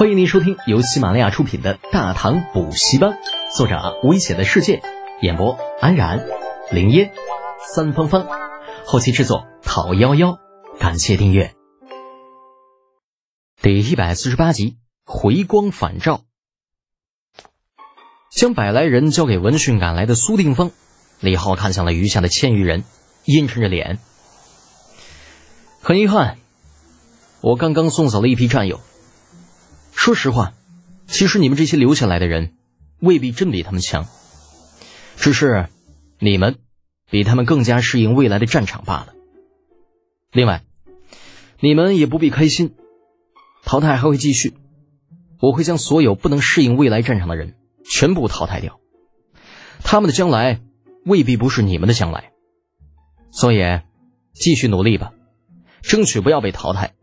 欢迎您收听由喜马拉雅出品的《大唐补习班》，作者危险的世界，演播安然、林烟、三芳芳，后期制作讨幺幺，感谢订阅。第一百四十八集，回光返照。将百来人交给闻讯赶来的苏定方，李浩看向了余下的千余人，阴沉着脸。很遗憾，我刚刚送走了一批战友。说实话，其实你们这些留下来的人，未必真比他们强，只是你们比他们更加适应未来的战场罢了。另外，你们也不必开心，淘汰还会继续，我会将所有不能适应未来战场的人全部淘汰掉，他们的将来未必不是你们的将来，所以继续努力吧，争取不要被淘汰，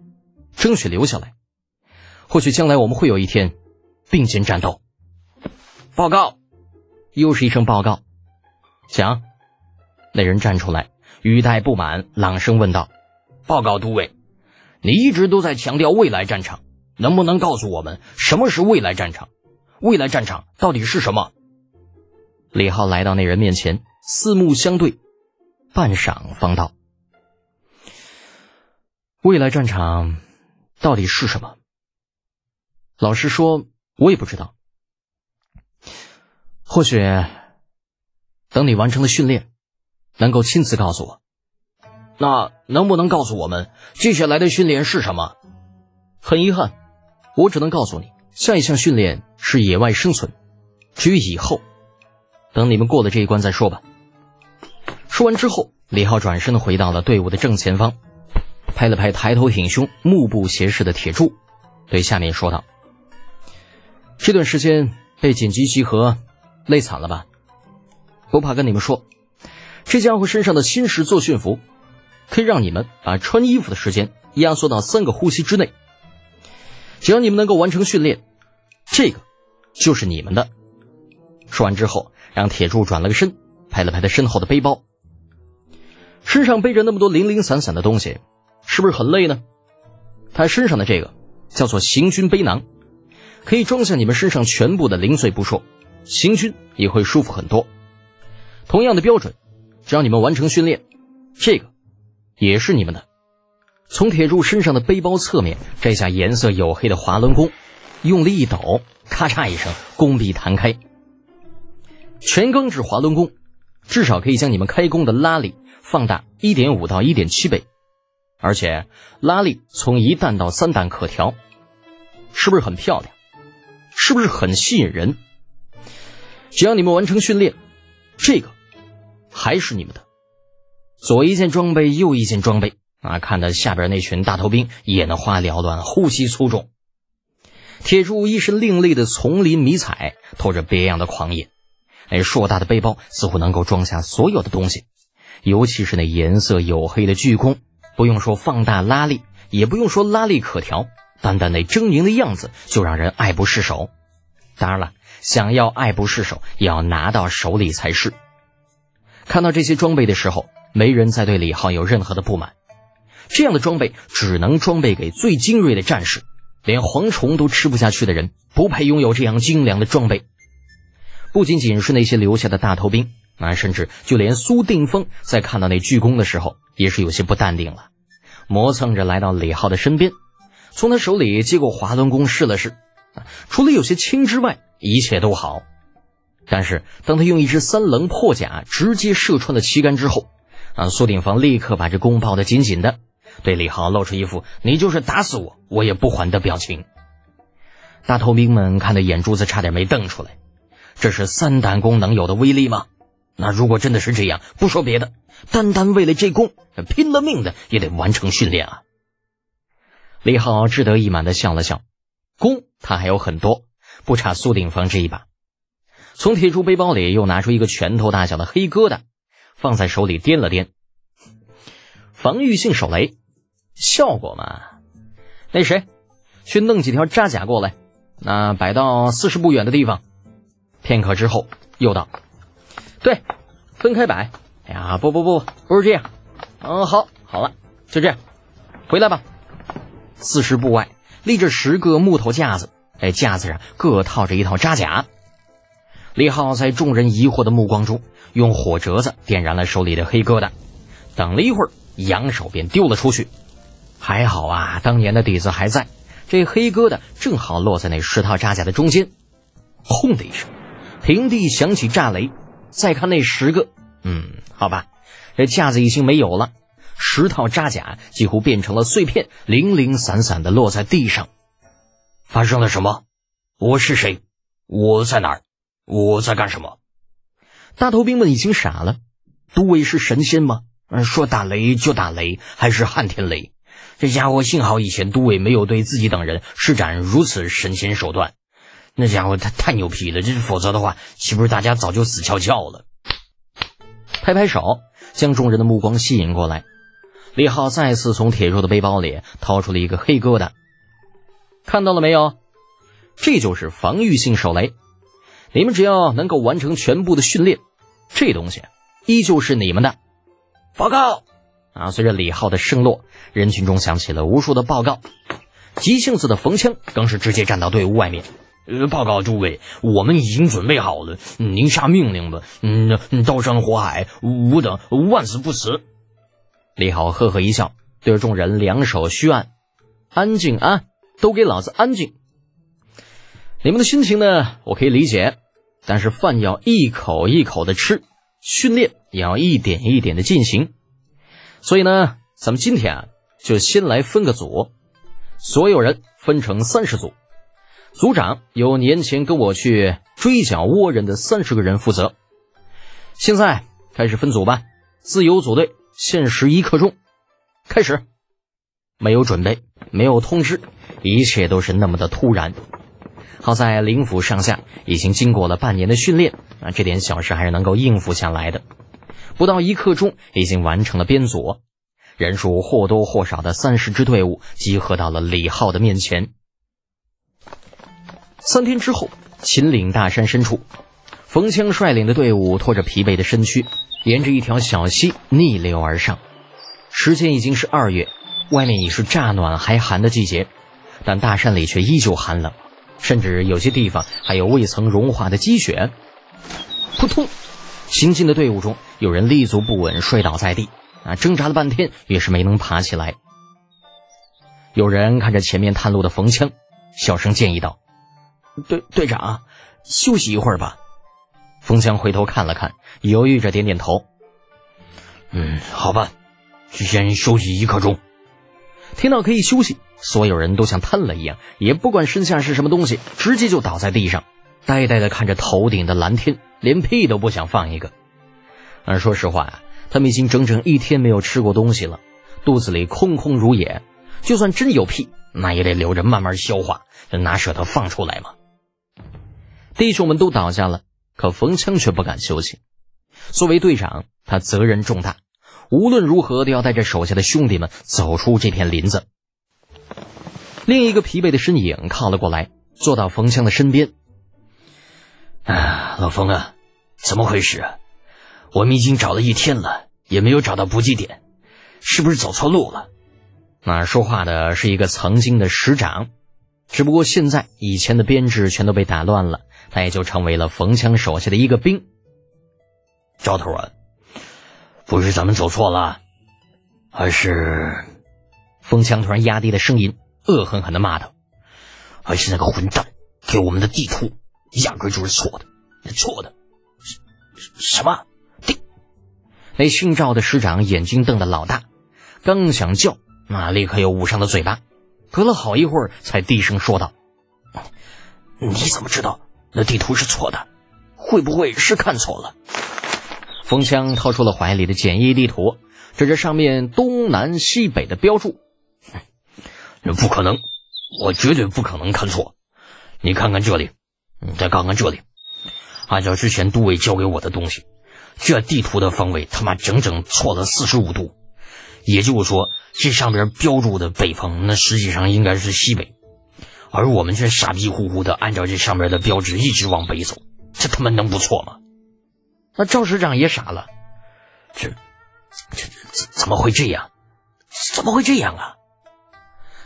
争取留下来。或许将来我们会有一天并肩战斗。报告，又是一声报告。讲，那人站出来，语带不满，朗声问道：“报告都尉，你一直都在强调未来战场，能不能告诉我们什么是未来战场？未来战场到底是什么？”李浩来到那人面前，四目相对，半晌方道：“未来战场到底是什么？”老实说，我也不知道。或许等你完成了训练，能够亲自告诉我。那能不能告诉我们接下来的训练是什么？很遗憾，我只能告诉你，下一项训练是野外生存。至于以后，等你们过了这一关再说吧。说完之后，李浩转身回到了队伍的正前方，拍了拍抬头挺胸、目不斜视的铁柱，对下面说道。这段时间被紧急集合，累惨了吧？不怕跟你们说，这家伙身上的新式作训服，可以让你们把穿衣服的时间压缩到三个呼吸之内。只要你们能够完成训练，这个就是你们的。说完之后，让铁柱转了个身，拍了拍他身后的背包，身上背着那么多零零散散的东西，是不是很累呢？他身上的这个叫做行军背囊。可以装下你们身上全部的零碎不说，行军也会舒服很多。同样的标准，只要你们完成训练，这个也是你们的。从铁柱身上的背包侧面摘下颜色黝黑的滑轮弓，用力一抖，咔嚓一声，弓臂弹开。全钢制滑轮弓，至少可以将你们开弓的拉力放大一点五到一点七倍，而且拉力从一弹到三弹可调，是不是很漂亮？是不是很吸引人？只要你们完成训练，这个还是你们的。左一件装备，右一件装备啊！看到下边那群大头兵眼花缭乱，呼吸粗重。铁柱一身另类的丛林迷彩，透着别样的狂野。那硕大的背包似乎能够装下所有的东西，尤其是那颜色黝黑的巨弓，不用说放大拉力，也不用说拉力可调。单单那狰狞的样子就让人爱不释手。当然了，想要爱不释手，也要拿到手里才是。看到这些装备的时候，没人再对李浩有任何的不满。这样的装备只能装备给最精锐的战士，连蝗虫都吃不下去的人不配拥有这样精良的装备。不仅仅是那些留下的大头兵，啊，甚至就连苏定峰在看到那巨弓的时候，也是有些不淡定了，磨蹭着来到李浩的身边。从他手里接过滑轮弓试了试，除了有些轻之外，一切都好。但是当他用一支三棱破甲直接射穿了旗杆之后，啊，苏定方立刻把这弓抱得紧紧的，对李浩露出一副“你就是打死我，我也不还”的表情。大头兵们看得眼珠子差点没瞪出来，这是三弹弓能有的威力吗？那如果真的是这样，不说别的，单单为了这弓，拼了命的也得完成训练啊！李浩志得意满的笑了笑，弓他还有很多，不差苏定方这一把。从铁柱背包里又拿出一个拳头大小的黑疙瘩，放在手里掂了掂。防御性手雷，效果嘛？那谁，去弄几条扎甲过来，那摆到四十步远的地方。片刻之后，又道：“对，分开摆。”哎呀，不不不，不是这样。嗯，好，好了，就这样，回来吧。四十步外立着十个木头架子，哎，架子上各套着一套扎甲。李浩在众人疑惑的目光中，用火折子点燃了手里的黑疙瘩，等了一会儿，扬手便丢了出去。还好啊，当年的底子还在，这黑疙瘩正好落在那十套扎甲的中间。轰的一声，平地响起炸雷。再看那十个，嗯，好吧，这架子已经没有了，十套扎甲几乎变成了碎片，零零散散的落在地上。发生了什么？我是谁？我在哪儿？我在干什么？大头兵们已经傻了。都尉是神仙吗？说打雷就打雷，还是撼天雷？这家伙幸好以前都尉没有对自己等人施展如此神仙手段。那家伙他太牛批了，这否则的话，岂不是大家早就死翘翘了？拍拍手，将众人的目光吸引过来。李浩再次从铁柱的背包里掏出了一个黑疙瘩，看到了没有？这就是防御性手雷。你们只要能够完成全部的训练，这东西依旧是你们的。报告！啊，随着李浩的声落，人群中响起了无数的报告。急性子的冯枪更是直接站到队伍外面。呃，报告诸位，我们已经准备好了，您下命令吧。嗯，刀山火海，吾等万死不辞。李好呵呵一笑，对着众人两手虚按，安静啊，都给老子安静。你们的心情呢，我可以理解，但是饭要一口一口的吃，训练也要一点一点的进行。所以呢，咱们今天啊，就先来分个组，所有人分成三十组。组长由年前跟我去追剿倭人的三十个人负责。现在开始分组吧，自由组队，限时一刻钟，开始。没有准备，没有通知，一切都是那么的突然。好在灵府上下已经经过了半年的训练啊，这点小事还是能够应付下来的。不到一刻钟，已经完成了编组，人数或多或少的三十支队伍集合到了李浩的面前。三天之后，秦岭大山深处，冯枪率领的队伍拖着疲惫的身躯，沿着一条小溪逆流而上。时间已经是二月，外面已是乍暖还寒的季节，但大山里却依旧寒冷，甚至有些地方还有未曾融化的积雪。扑通！行进的队伍中，有人立足不稳，摔倒在地，啊，挣扎了半天也是没能爬起来。有人看着前面探路的冯枪，小声建议道。队队长，休息一会儿吧。冯强回头看了看，犹豫着点点头。嗯，好吧，先休息一刻钟。听到可以休息，所有人都像瘫了一样，也不管身下是什么东西，直接就倒在地上，呆呆的看着头顶的蓝天，连屁都不想放一个。而说实话啊，他们已经整整一天没有吃过东西了，肚子里空空如也，就算真有屁，那也得留着慢慢消化，哪舍得放出来嘛？弟兄们都倒下了，可冯枪却不敢休息。作为队长，他责任重大，无论如何都要带着手下的兄弟们走出这片林子。另一个疲惫的身影靠了过来，坐到冯枪的身边。啊，老冯啊，怎么回事啊？我们已经找了一天了，也没有找到补给点，是不是走错路了？那说话的是一个曾经的师长，只不过现在以前的编制全都被打乱了。他也就成为了冯枪手下的一个兵。赵头啊，不是咱们走错了，而是……冯枪突然压低了声音，恶狠狠的骂道：“而是那个混蛋给我们的地图，压根就是错的，错的！什么？”那姓赵的师长眼睛瞪得老大，刚想叫，那立刻又捂上了嘴巴，隔了好一会儿才低声说道：“你怎么知道？”那地图是错的，会不会是看错了？风枪掏出了怀里的简易地图，指着上面东南西北的标注。不可能，我绝对不可能看错。你看看这里，你再看看这里，按照之前都尉交给我的东西，这地图的方位他妈整整错了四十五度。也就是说，这上边标注的北方，那实际上应该是西北。而我们却傻逼乎乎的按照这上面的标志一直往北走，这他妈能不错吗？那赵师长也傻了，这这怎怎么会这样？怎么会这样啊？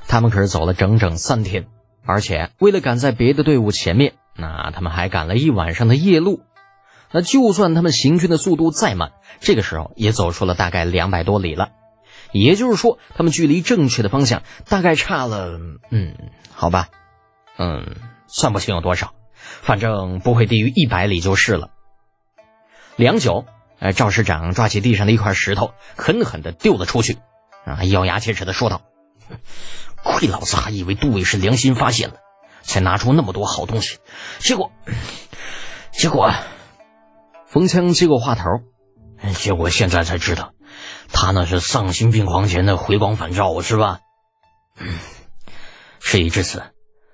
他们可是走了整整三天，而且为了赶在别的队伍前面，那他们还赶了一晚上的夜路。那就算他们行军的速度再慢，这个时候也走出了大概两百多里了。也就是说，他们距离正确的方向大概差了，嗯，好吧，嗯，算不清有多少，反正不会低于一百里就是了。良久，哎，赵师长抓起地上的一块石头，狠狠地丢了出去，啊，咬牙切齿地说道：“亏老子还以为杜伟是良心发现了，才拿出那么多好东西，结果，结果……”冯枪接过话头，结果现在才知道，他那是丧心病狂前的回光返照，是吧？嗯，事已至此，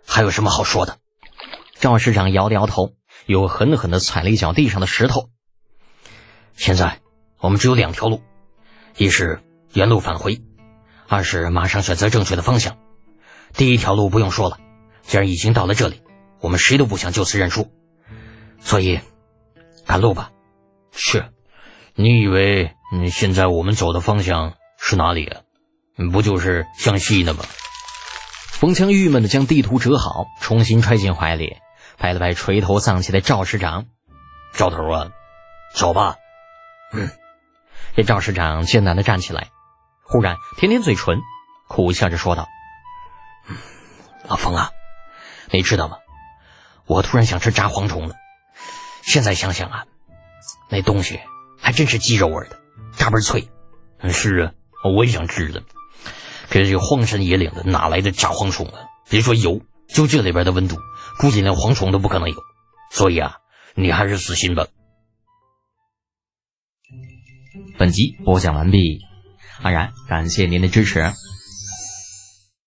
还有什么好说的？赵师长摇了摇头，又狠狠地踩了一脚地上的石头。现在我们只有两条路，一是原路返回，二是马上选择正确的方向。第一条路不用说了，既然已经到了这里，我们谁都不想就此认输，所以。赶路吧，是。你以为，现在我们走的方向是哪里啊？不就是向西的吗？冯强郁闷的将地图折好，重新揣进怀里，拍了拍垂头丧气的赵师长：“赵头啊，走吧。”嗯。这赵师长艰难的站起来，忽然舔舔嘴唇，苦笑着说道：“老冯啊，你知道吗？我突然想吃炸蝗虫了。”现在想想啊，那东西还真是鸡肉味的，嘎嘣脆。是啊，我也想吃的。可是这荒山野岭的哪来的炸蝗虫啊？别说有，就这里边的温度，估计连蝗虫都不可能有。所以啊，你还是死心吧。本集播讲完毕，安然感谢您的支持。